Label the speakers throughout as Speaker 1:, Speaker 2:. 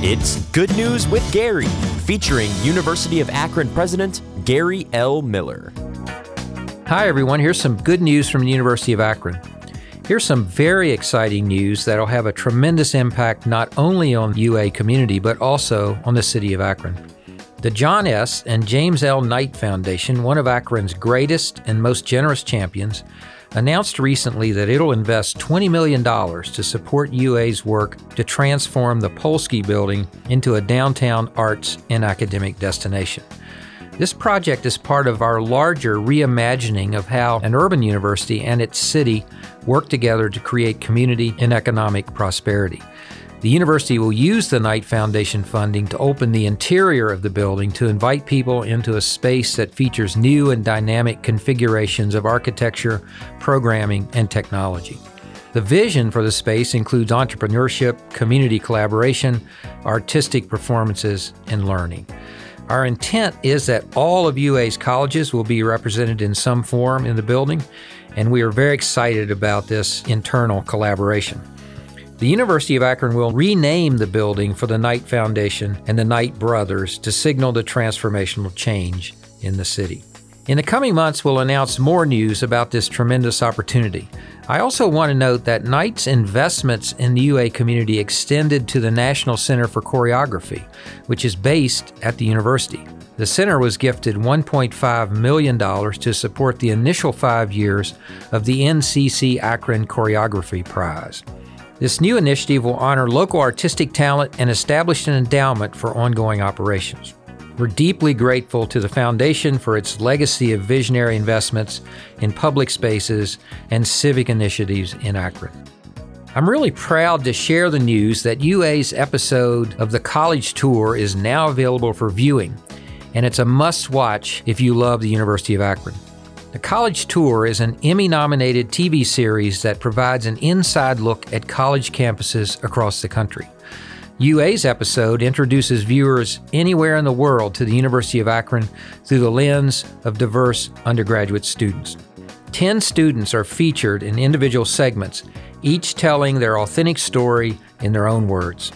Speaker 1: It's Good News with Gary, featuring University of Akron President Gary L. Miller.
Speaker 2: Hi, everyone. Here's some good news from the University of Akron. Here's some very exciting news that'll have a tremendous impact not only on the UA community, but also on the city of Akron. The John S. and James L. Knight Foundation, one of Akron's greatest and most generous champions, announced recently that it'll invest $20 million to support UA's work to transform the Polsky building into a downtown arts and academic destination. This project is part of our larger reimagining of how an urban university and its city work together to create community and economic prosperity. The university will use the Knight Foundation funding to open the interior of the building to invite people into a space that features new and dynamic configurations of architecture, programming, and technology. The vision for the space includes entrepreneurship, community collaboration, artistic performances, and learning. Our intent is that all of UA's colleges will be represented in some form in the building, and we are very excited about this internal collaboration. The University of Akron will rename the building for the Knight Foundation and the Knight Brothers to signal the transformational change in the city. In the coming months, we'll announce more news about this tremendous opportunity. I also want to note that Knight's investments in the UA community extended to the National Center for Choreography, which is based at the university. The center was gifted $1.5 million to support the initial five years of the NCC Akron Choreography Prize. This new initiative will honor local artistic talent and establish an endowment for ongoing operations. We're deeply grateful to the Foundation for its legacy of visionary investments in public spaces and civic initiatives in Akron. I'm really proud to share the news that UA's episode of the College Tour is now available for viewing, and it's a must watch if you love the University of Akron. The College Tour is an Emmy nominated TV series that provides an inside look at college campuses across the country. UA's episode introduces viewers anywhere in the world to the University of Akron through the lens of diverse undergraduate students. Ten students are featured in individual segments, each telling their authentic story in their own words.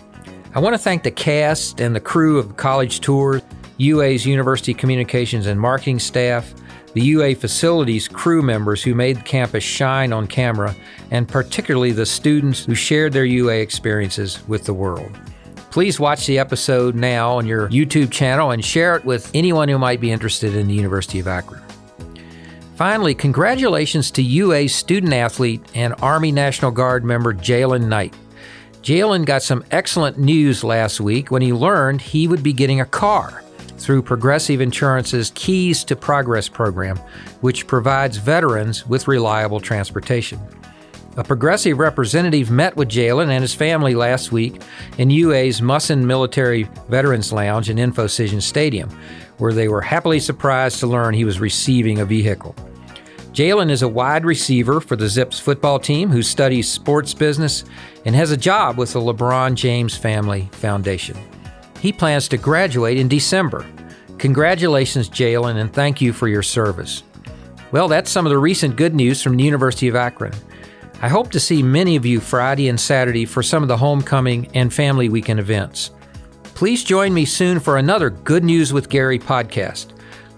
Speaker 2: I want to thank the cast and the crew of College Tour, UA's University Communications and Marketing staff, the UA facilities crew members who made the campus shine on camera, and particularly the students who shared their UA experiences with the world. Please watch the episode now on your YouTube channel and share it with anyone who might be interested in the University of Akron. Finally, congratulations to UA student athlete and Army National Guard member Jalen Knight. Jalen got some excellent news last week when he learned he would be getting a car through Progressive Insurance's Keys to Progress program, which provides veterans with reliable transportation. A progressive representative met with Jalen and his family last week in UA's Musson Military Veterans Lounge in Infocision Stadium, where they were happily surprised to learn he was receiving a vehicle. Jalen is a wide receiver for the Zips football team who studies sports business and has a job with the LeBron James Family Foundation. He plans to graduate in December. Congratulations, Jalen, and thank you for your service. Well, that's some of the recent good news from the University of Akron. I hope to see many of you Friday and Saturday for some of the homecoming and family weekend events. Please join me soon for another Good News with Gary podcast.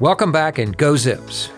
Speaker 2: Welcome back and go Zips.